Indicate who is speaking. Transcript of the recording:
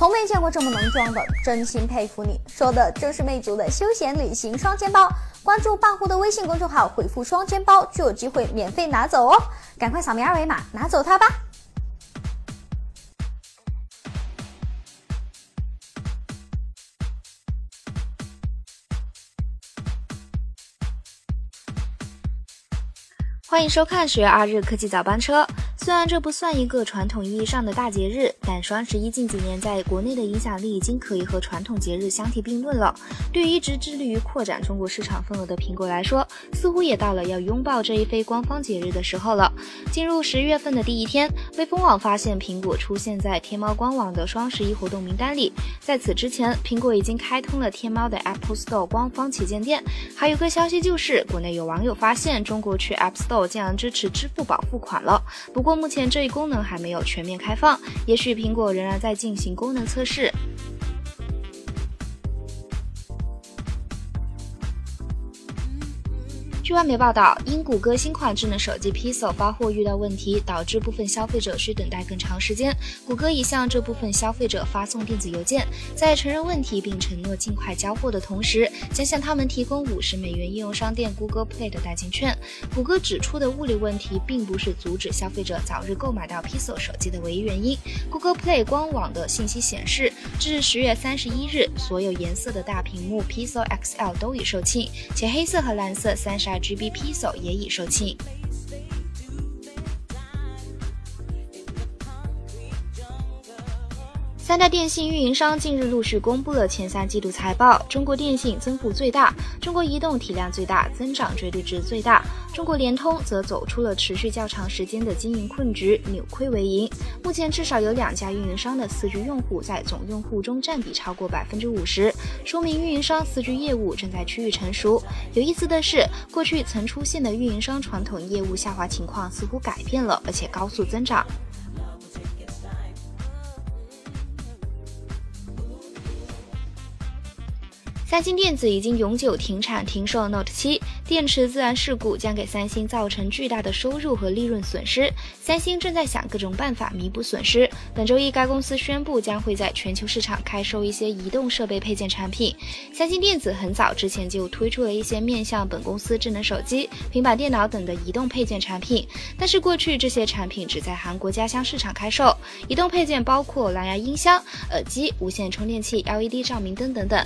Speaker 1: 从没见过这么能装的，真心佩服你！说的正是魅族的休闲旅行双肩包。关注半壶的微信公众号，回复“双肩包”就有机会免费拿走哦！赶快扫描二维码拿走它吧！
Speaker 2: 欢迎收看十月二日科技早班车。虽然这不算一个传统意义上的大节日，但双十一近几年在国内的影响力已经可以和传统节日相提并论了。对于一直致力于扩展中国市场份额的苹果来说，似乎也到了要拥抱这一非官方节日的时候了。进入十月份的第一天，微风网发现苹果出现在天猫官网的双十一活动名单里。在此之前，苹果已经开通了天猫的 Apple Store 官方旗舰店。还有个消息就是，国内有网友发现中国区 App Store 竟然支持支付宝付款了。不过，目前这一功能还没有全面开放，也许苹果仍然在进行功能测试。据外媒报道，因谷歌新款智能手机 Pixel 发货遇到问题，导致部分消费者需等待更长时间。谷歌已向这部分消费者发送电子邮件，在承认问题并承诺尽快交货的同时，将向他们提供五十美元应用商店 Google Play 的代金券。谷歌指出的物理问题并不是阻止消费者早日购买到 Pixel 手机的唯一原因。Google Play 官网的信息显示，至十月三十一日，所有颜色的大屏幕 Pixel XL 都已售罄，且黑色和蓝色三十二。Gbp 也已售罄。三大电信运营商近日陆续公布了前三季度财报，中国电信增幅最大，中国移动体量最大，增长追率值最大，中国联通则走出了持续较长时间的经营困局，扭亏为盈。目前至少有两家运营商的四 G 用户在总用户中占比超过百分之五十，说明运营商四 G 业务正在趋于成熟。有意思的是，过去曾出现的运营商传统业务下滑情况似乎改变了，而且高速增长。三星电子已经永久停产停售 Note 7。电池自燃事故将给三星造成巨大的收入和利润损失，三星正在想各种办法弥补损失。本周一，该公司宣布将会在全球市场开售一些移动设备配件产品。三星电子很早之前就推出了一些面向本公司智能手机、平板电脑等的移动配件产品，但是过去这些产品只在韩国家乡市场开售。移动配件包括蓝牙音箱、耳机、无线充电器、LED 照明灯等等。